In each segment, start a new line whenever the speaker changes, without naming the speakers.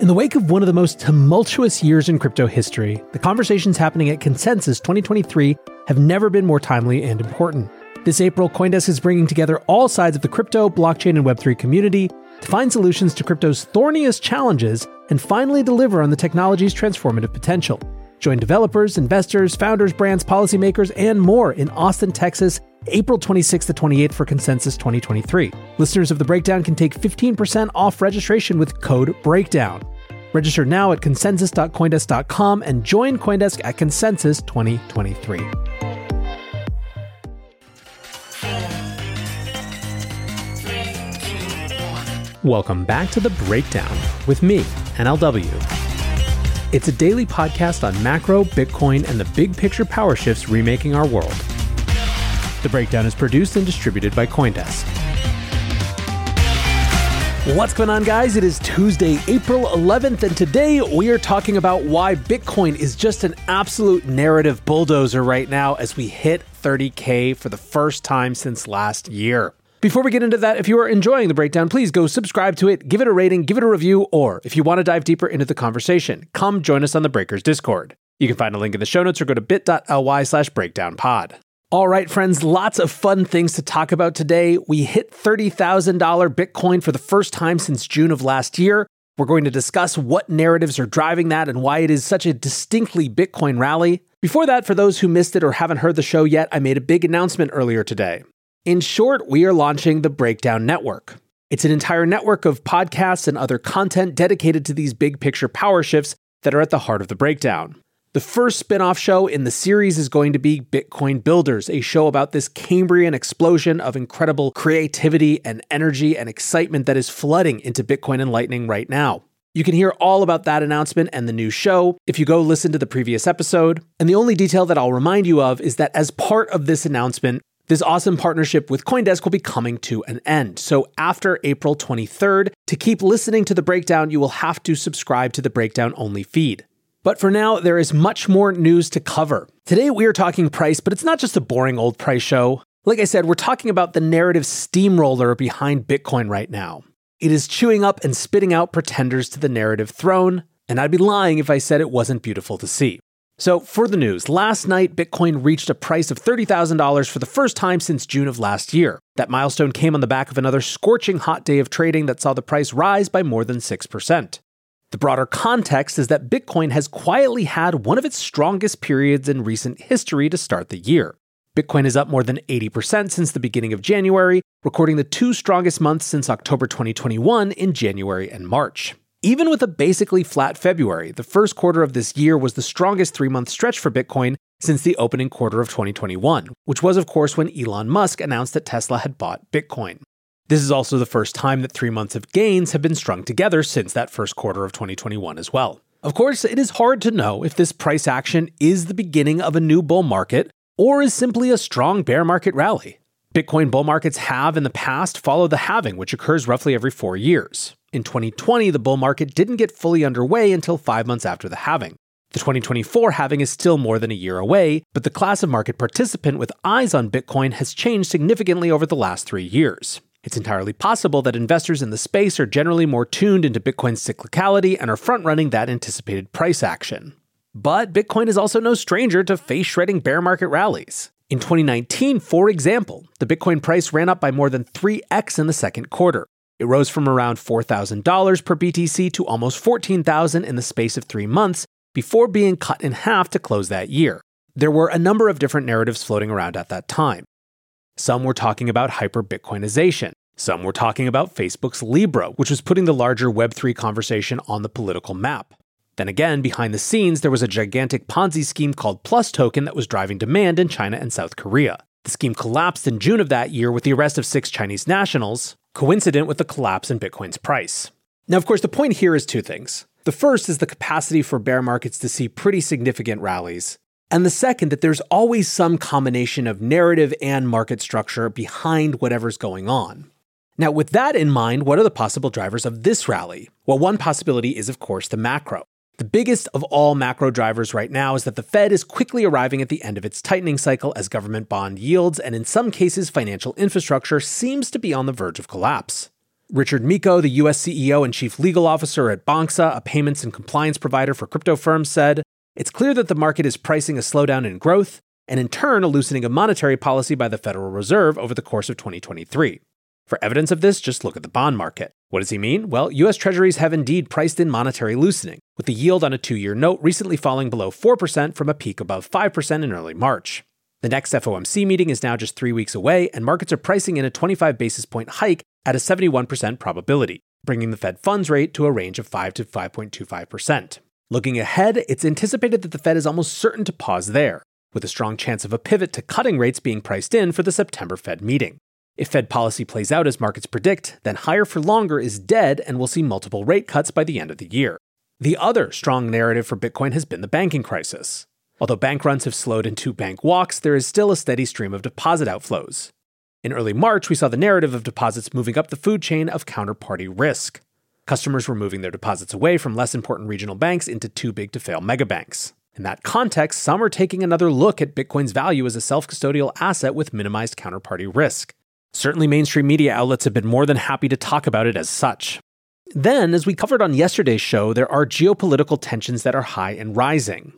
In the wake of one of the most tumultuous years in crypto history, the conversations happening at Consensus 2023 have never been more timely and important. This April, Coindesk is bringing together all sides of the crypto, blockchain, and Web3 community to find solutions to crypto's thorniest challenges and finally deliver on the technology's transformative potential. Join developers, investors, founders, brands, policymakers, and more in Austin, Texas, April 26th to 28th for Consensus 2023. Listeners of The Breakdown can take 15% off registration with code BREAKDOWN. Register now at consensus.coindesk.com and join Coindesk at Consensus 2023. Welcome back to The Breakdown with me, NLW. It's a daily podcast on macro, Bitcoin, and the big picture power shifts remaking our world. The breakdown is produced and distributed by Coindesk. What's going on, guys? It is Tuesday, April 11th, and today we are talking about why Bitcoin is just an absolute narrative bulldozer right now as we hit 30K for the first time since last year. Before we get into that, if you are enjoying the breakdown, please go subscribe to it, give it a rating, give it a review, or if you want to dive deeper into the conversation, come join us on the Breakers Discord. You can find a link in the show notes or go to bit.ly slash breakdownpod. All right, friends, lots of fun things to talk about today. We hit $30,000 Bitcoin for the first time since June of last year. We're going to discuss what narratives are driving that and why it is such a distinctly Bitcoin rally. Before that, for those who missed it or haven't heard the show yet, I made a big announcement earlier today. In short, we are launching the Breakdown Network. It's an entire network of podcasts and other content dedicated to these big picture power shifts that are at the heart of the breakdown. The first spin off show in the series is going to be Bitcoin Builders, a show about this Cambrian explosion of incredible creativity and energy and excitement that is flooding into Bitcoin and Lightning right now. You can hear all about that announcement and the new show if you go listen to the previous episode. And the only detail that I'll remind you of is that as part of this announcement, this awesome partnership with Coindesk will be coming to an end. So after April 23rd, to keep listening to the breakdown, you will have to subscribe to the breakdown only feed. But for now, there is much more news to cover. Today, we are talking price, but it's not just a boring old price show. Like I said, we're talking about the narrative steamroller behind Bitcoin right now. It is chewing up and spitting out pretenders to the narrative throne, and I'd be lying if I said it wasn't beautiful to see. So, for the news, last night Bitcoin reached a price of $30,000 for the first time since June of last year. That milestone came on the back of another scorching hot day of trading that saw the price rise by more than 6%. The broader context is that Bitcoin has quietly had one of its strongest periods in recent history to start the year. Bitcoin is up more than 80% since the beginning of January, recording the two strongest months since October 2021 in January and March. Even with a basically flat February, the first quarter of this year was the strongest three month stretch for Bitcoin since the opening quarter of 2021, which was, of course, when Elon Musk announced that Tesla had bought Bitcoin. This is also the first time that three months of gains have been strung together since that first quarter of 2021 as well. Of course, it is hard to know if this price action is the beginning of a new bull market or is simply a strong bear market rally. Bitcoin bull markets have in the past followed the halving, which occurs roughly every four years. In 2020, the bull market didn't get fully underway until five months after the halving. The 2024 halving is still more than a year away, but the class of market participant with eyes on Bitcoin has changed significantly over the last three years. It's entirely possible that investors in the space are generally more tuned into Bitcoin's cyclicality and are front running that anticipated price action. But Bitcoin is also no stranger to face shredding bear market rallies. In 2019, for example, the Bitcoin price ran up by more than 3x in the second quarter. It rose from around $4,000 per BTC to almost $14,000 in the space of three months before being cut in half to close that year. There were a number of different narratives floating around at that time. Some were talking about hyper Bitcoinization. Some were talking about Facebook's Libra, which was putting the larger Web3 conversation on the political map. Then again, behind the scenes, there was a gigantic Ponzi scheme called Plus Token that was driving demand in China and South Korea. The scheme collapsed in June of that year with the arrest of six Chinese nationals, coincident with the collapse in Bitcoin's price. Now, of course, the point here is two things. The first is the capacity for bear markets to see pretty significant rallies. And the second, that there's always some combination of narrative and market structure behind whatever's going on. Now, with that in mind, what are the possible drivers of this rally? Well, one possibility is, of course, the macro. The biggest of all macro drivers right now is that the Fed is quickly arriving at the end of its tightening cycle as government bond yields and, in some cases, financial infrastructure seems to be on the verge of collapse. Richard Mico, the US CEO and chief legal officer at Banxa, a payments and compliance provider for crypto firms, said it's clear that the market is pricing a slowdown in growth and, in turn, a loosening of monetary policy by the Federal Reserve over the course of 2023. For evidence of this, just look at the bond market. What does he mean? Well, US Treasuries have indeed priced in monetary loosening, with the yield on a two year note recently falling below 4% from a peak above 5% in early March. The next FOMC meeting is now just three weeks away, and markets are pricing in a 25 basis point hike at a 71% probability, bringing the Fed funds rate to a range of 5 to 5.25%. Looking ahead, it's anticipated that the Fed is almost certain to pause there, with a strong chance of a pivot to cutting rates being priced in for the September Fed meeting. If Fed policy plays out as markets predict, then higher for longer is dead and we'll see multiple rate cuts by the end of the year. The other strong narrative for Bitcoin has been the banking crisis. Although bank runs have slowed in two bank walks, there is still a steady stream of deposit outflows. In early March, we saw the narrative of deposits moving up the food chain of counterparty risk. Customers were moving their deposits away from less important regional banks into too big to fail megabanks. In that context, some are taking another look at Bitcoin's value as a self custodial asset with minimized counterparty risk. Certainly, mainstream media outlets have been more than happy to talk about it as such. Then, as we covered on yesterday's show, there are geopolitical tensions that are high and rising.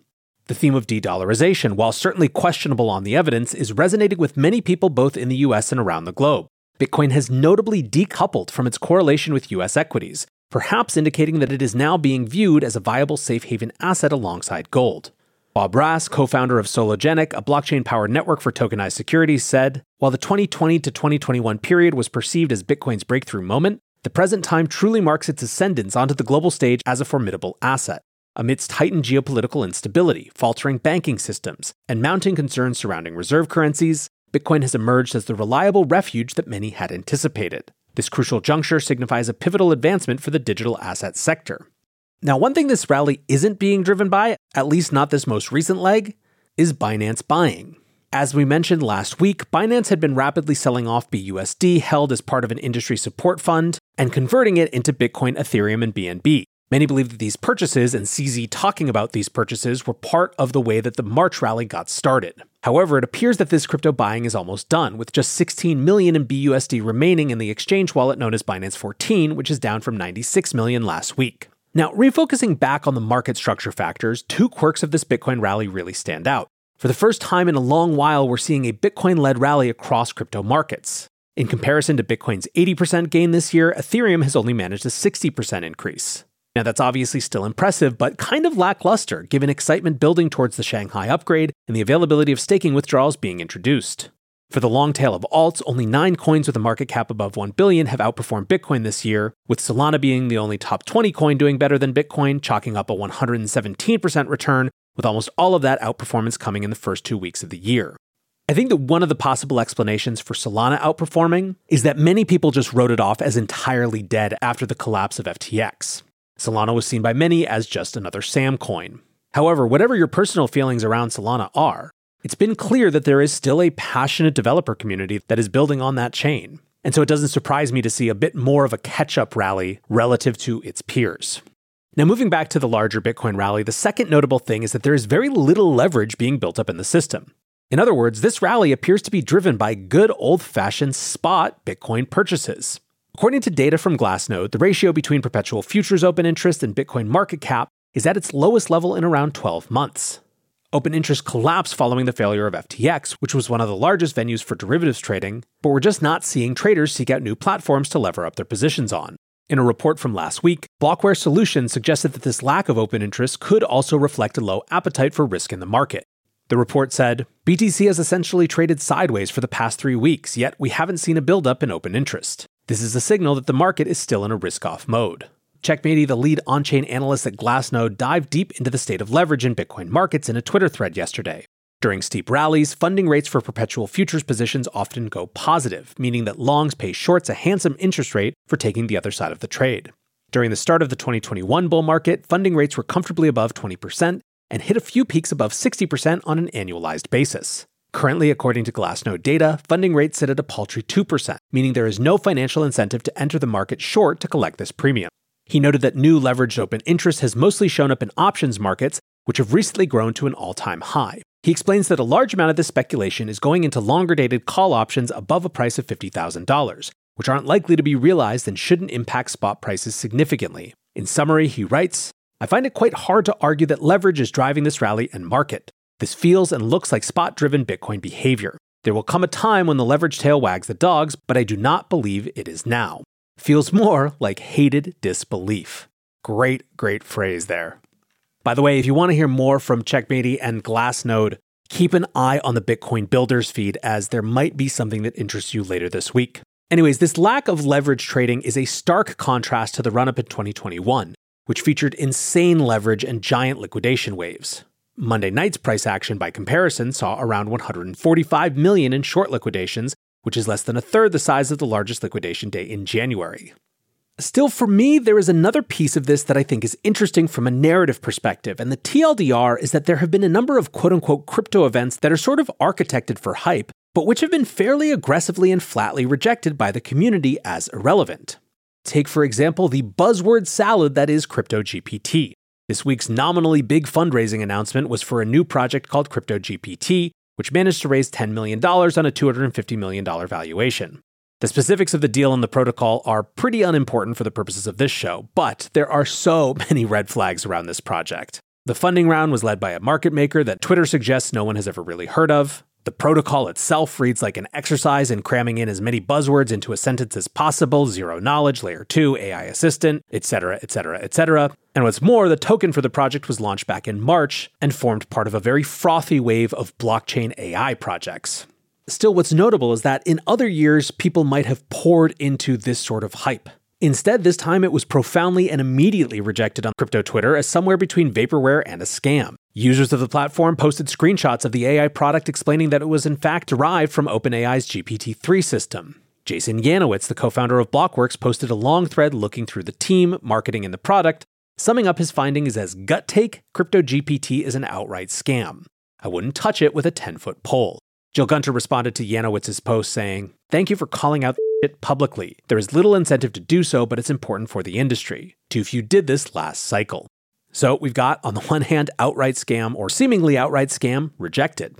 The theme of de dollarization, while certainly questionable on the evidence, is resonating with many people both in the US and around the globe. Bitcoin has notably decoupled from its correlation with US equities, perhaps indicating that it is now being viewed as a viable safe haven asset alongside gold. Bob Ras, co founder of Sologenic, a blockchain powered network for tokenized securities, said While the 2020 to 2021 period was perceived as Bitcoin's breakthrough moment, the present time truly marks its ascendance onto the global stage as a formidable asset. Amidst heightened geopolitical instability, faltering banking systems, and mounting concerns surrounding reserve currencies, Bitcoin has emerged as the reliable refuge that many had anticipated. This crucial juncture signifies a pivotal advancement for the digital asset sector. Now, one thing this rally isn't being driven by, at least not this most recent leg, is Binance buying. As we mentioned last week, Binance had been rapidly selling off BUSD held as part of an industry support fund and converting it into Bitcoin, Ethereum, and BNB. Many believe that these purchases and CZ talking about these purchases were part of the way that the March rally got started. However, it appears that this crypto buying is almost done, with just 16 million in BUSD remaining in the exchange wallet known as Binance 14, which is down from 96 million last week. Now, refocusing back on the market structure factors, two quirks of this Bitcoin rally really stand out. For the first time in a long while, we're seeing a Bitcoin led rally across crypto markets. In comparison to Bitcoin's 80% gain this year, Ethereum has only managed a 60% increase. Now, that's obviously still impressive, but kind of lackluster given excitement building towards the Shanghai upgrade and the availability of staking withdrawals being introduced. For the long tail of alts, only nine coins with a market cap above 1 billion have outperformed Bitcoin this year, with Solana being the only top 20 coin doing better than Bitcoin, chalking up a 117% return, with almost all of that outperformance coming in the first two weeks of the year. I think that one of the possible explanations for Solana outperforming is that many people just wrote it off as entirely dead after the collapse of FTX. Solana was seen by many as just another Sam coin. However, whatever your personal feelings around Solana are, it's been clear that there is still a passionate developer community that is building on that chain. And so it doesn't surprise me to see a bit more of a catch up rally relative to its peers. Now, moving back to the larger Bitcoin rally, the second notable thing is that there is very little leverage being built up in the system. In other words, this rally appears to be driven by good old fashioned spot Bitcoin purchases. According to data from Glassnode, the ratio between perpetual futures open interest and Bitcoin market cap is at its lowest level in around 12 months. Open interest collapsed following the failure of FTX, which was one of the largest venues for derivatives trading, but we're just not seeing traders seek out new platforms to lever up their positions on. In a report from last week, Blockware Solutions suggested that this lack of open interest could also reflect a low appetite for risk in the market. The report said BTC has essentially traded sideways for the past three weeks, yet we haven't seen a buildup in open interest. This is a signal that the market is still in a risk off mode. Checkmatey, the lead on chain analyst at Glassnode, dived deep into the state of leverage in Bitcoin markets in a Twitter thread yesterday. During steep rallies, funding rates for perpetual futures positions often go positive, meaning that longs pay shorts a handsome interest rate for taking the other side of the trade. During the start of the 2021 bull market, funding rates were comfortably above 20% and hit a few peaks above 60% on an annualized basis. Currently, according to Glassnode data, funding rates sit at a paltry 2%, meaning there is no financial incentive to enter the market short to collect this premium. He noted that new leveraged open interest has mostly shown up in options markets, which have recently grown to an all time high. He explains that a large amount of this speculation is going into longer dated call options above a price of $50,000, which aren't likely to be realized and shouldn't impact spot prices significantly. In summary, he writes I find it quite hard to argue that leverage is driving this rally and market. This feels and looks like spot driven Bitcoin behavior. There will come a time when the leverage tail wags the dogs, but I do not believe it is now feels more like hated disbelief. Great, great phrase there. By the way, if you want to hear more from Checkmatey and Glassnode, keep an eye on the Bitcoin Builders feed as there might be something that interests you later this week. Anyways, this lack of leverage trading is a stark contrast to the run up in 2021, which featured insane leverage and giant liquidation waves. Monday night's price action, by comparison, saw around 145 million in short liquidations which is less than a third the size of the largest liquidation day in January. Still, for me, there is another piece of this that I think is interesting from a narrative perspective, and the TLDR is that there have been a number of quote unquote crypto events that are sort of architected for hype, but which have been fairly aggressively and flatly rejected by the community as irrelevant. Take, for example, the buzzword salad that is CryptoGPT. This week's nominally big fundraising announcement was for a new project called CryptoGPT, which managed to raise $10 million on a $250 million valuation. The specifics of the deal and the protocol are pretty unimportant for the purposes of this show, but there are so many red flags around this project. The funding round was led by a market maker that Twitter suggests no one has ever really heard of. The protocol itself reads like an exercise in cramming in as many buzzwords into a sentence as possible zero knowledge, layer 2, AI assistant, etc., etc., etc. And what's more, the token for the project was launched back in March and formed part of a very frothy wave of blockchain AI projects. Still, what's notable is that in other years, people might have poured into this sort of hype. Instead, this time it was profoundly and immediately rejected on crypto Twitter as somewhere between vaporware and a scam. Users of the platform posted screenshots of the AI product explaining that it was in fact derived from OpenAI's GPT 3 system. Jason Yanowitz, the co founder of Blockworks, posted a long thread looking through the team, marketing, and the product, summing up his findings as gut take Crypto GPT is an outright scam. I wouldn't touch it with a 10 foot pole. Jill Gunter responded to Yanowitz's post saying, Thank you for calling out it publicly. There is little incentive to do so, but it's important for the industry. Too few did this last cycle. So we've got, on the one hand, outright scam or seemingly outright scam rejected.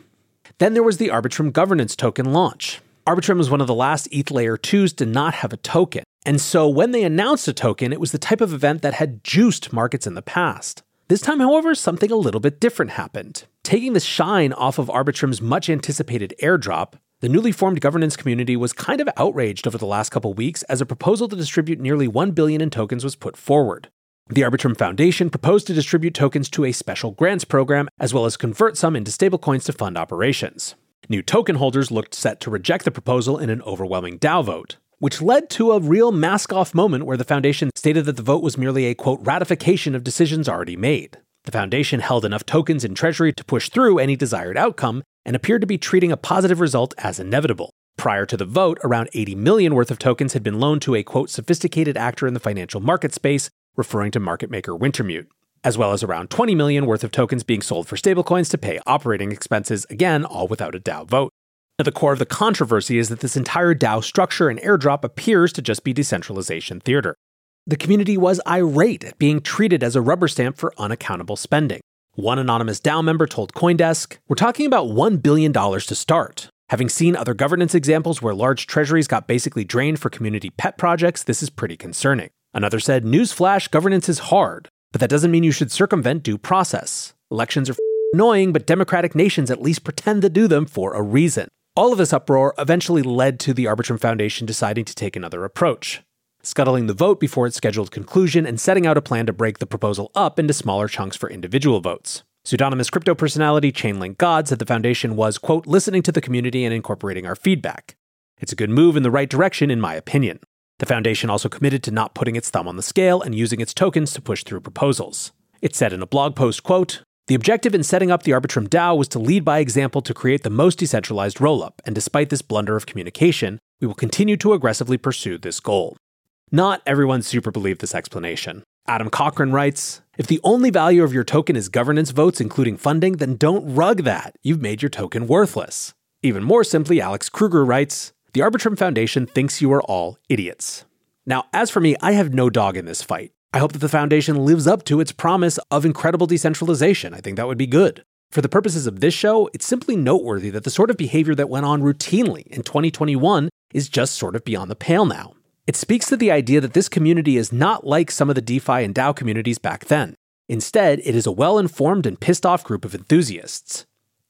Then there was the Arbitrum governance token launch. Arbitrum was one of the last ETH Layer 2s to not have a token. And so when they announced a token, it was the type of event that had juiced markets in the past. This time, however, something a little bit different happened. Taking the shine off of Arbitrum's much anticipated airdrop, the newly formed governance community was kind of outraged over the last couple weeks as a proposal to distribute nearly 1 billion in tokens was put forward. The Arbitrum Foundation proposed to distribute tokens to a special grants program as well as convert some into stablecoins to fund operations. New token holders looked set to reject the proposal in an overwhelming DAO vote, which led to a real mask off moment where the foundation stated that the vote was merely a quote ratification of decisions already made. The foundation held enough tokens in treasury to push through any desired outcome, and appeared to be treating a positive result as inevitable. Prior to the vote, around 80 million worth of tokens had been loaned to a quote sophisticated actor in the financial market space, referring to market maker Wintermute, as well as around 20 million worth of tokens being sold for stablecoins to pay operating expenses, again, all without a DAO vote. Now, the core of the controversy is that this entire DAO structure and airdrop appears to just be decentralization theater. The community was irate at being treated as a rubber stamp for unaccountable spending. One anonymous DAO member told Coindesk, We're talking about $1 billion to start. Having seen other governance examples where large treasuries got basically drained for community pet projects, this is pretty concerning. Another said, Newsflash, governance is hard, but that doesn't mean you should circumvent due process. Elections are Annoying, but democratic nations at least pretend to do them for a reason. All of this uproar eventually led to the Arbitrum Foundation deciding to take another approach, scuttling the vote before its scheduled conclusion and setting out a plan to break the proposal up into smaller chunks for individual votes. Pseudonymous crypto personality Chainlink God said the foundation was, quote, listening to the community and incorporating our feedback. It's a good move in the right direction, in my opinion. The foundation also committed to not putting its thumb on the scale and using its tokens to push through proposals. It said in a blog post, quote, the objective in setting up the Arbitrum DAO was to lead by example to create the most decentralized rollup, and despite this blunder of communication, we will continue to aggressively pursue this goal. Not everyone super believed this explanation. Adam Cochran writes If the only value of your token is governance votes, including funding, then don't rug that. You've made your token worthless. Even more simply, Alex Kruger writes the Arbitrum Foundation thinks you are all idiots. Now, as for me, I have no dog in this fight. I hope that the Foundation lives up to its promise of incredible decentralization. I think that would be good. For the purposes of this show, it's simply noteworthy that the sort of behavior that went on routinely in 2021 is just sort of beyond the pale now. It speaks to the idea that this community is not like some of the DeFi and DAO communities back then. Instead, it is a well informed and pissed off group of enthusiasts.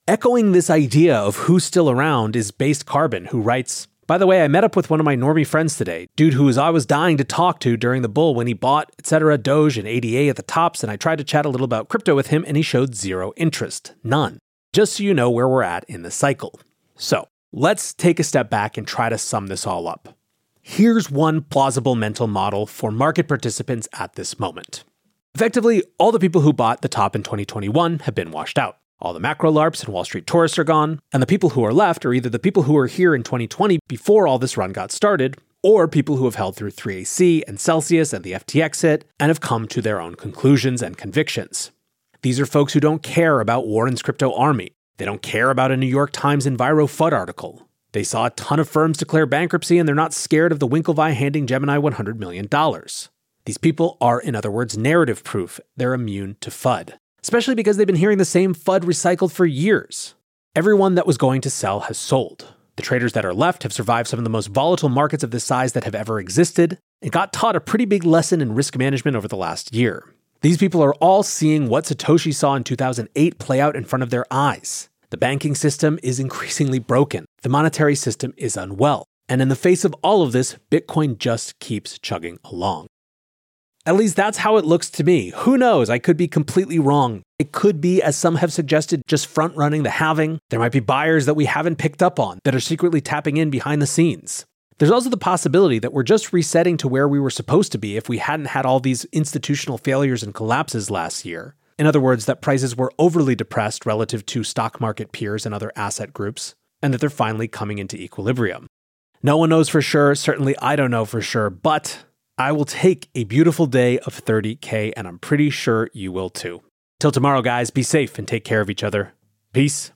Echoing this idea of who's still around is Based Carbon, who writes by the way, I met up with one of my normie friends today, dude who I was dying to talk to during the bull when he bought, etc., Doge and ADA at the tops, and I tried to chat a little about crypto with him, and he showed zero interest. None. Just so you know where we're at in the cycle. So, let's take a step back and try to sum this all up. Here's one plausible mental model for market participants at this moment. Effectively, all the people who bought the top in 2021 have been washed out. All the macro LARPs and Wall Street tourists are gone, and the people who are left are either the people who were here in 2020 before all this run got started, or people who have held through 3AC and Celsius and the FTX hit and have come to their own conclusions and convictions. These are folks who don't care about Warren's crypto army. They don't care about a New York Times Enviro FUD article. They saw a ton of firms declare bankruptcy and they're not scared of the Winklevi handing Gemini $100 million. These people are, in other words, narrative proof. They're immune to FUD especially because they've been hearing the same FUD recycled for years. Everyone that was going to sell has sold. The traders that are left have survived some of the most volatile markets of this size that have ever existed and got taught a pretty big lesson in risk management over the last year. These people are all seeing what Satoshi saw in 2008 play out in front of their eyes. The banking system is increasingly broken. The monetary system is unwell. And in the face of all of this, Bitcoin just keeps chugging along. At least that's how it looks to me. Who knows? I could be completely wrong. It could be, as some have suggested, just front running the halving. There might be buyers that we haven't picked up on that are secretly tapping in behind the scenes. There's also the possibility that we're just resetting to where we were supposed to be if we hadn't had all these institutional failures and collapses last year. In other words, that prices were overly depressed relative to stock market peers and other asset groups, and that they're finally coming into equilibrium. No one knows for sure, certainly I don't know for sure, but I will take a beautiful day of 30K, and I'm pretty sure you will too. Till tomorrow, guys, be safe and take care of each other. Peace.